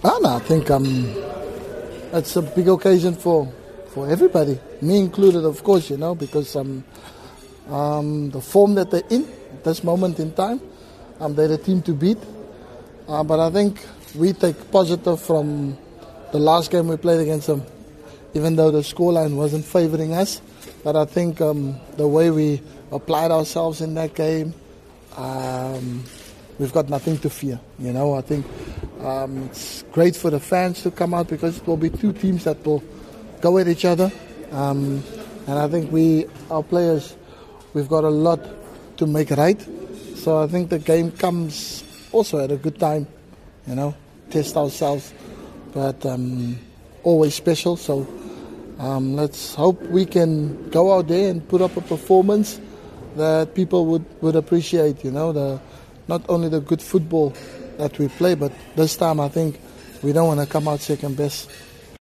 And I think um, it's a big occasion for, for everybody, me included, of course, you know, because um, um, the form that they're in at this moment in time, um, they're the team to beat. Uh, but I think we take positive from the last game we played against them, even though the scoreline wasn't favouring us. But I think um, the way we applied ourselves in that game, um, we've got nothing to fear. You know, I think um, it's great for the fans to come out because it will be two teams that will go at each other. Um, and I think we, our players, we've got a lot to make right. So I think the game comes also at a good time, you know, test ourselves, but um, always special. So um, let's hope we can go out there and put up a performance that people would, would appreciate, you know, the, not only the good football that we play, but this time I think we don't want to come out second best.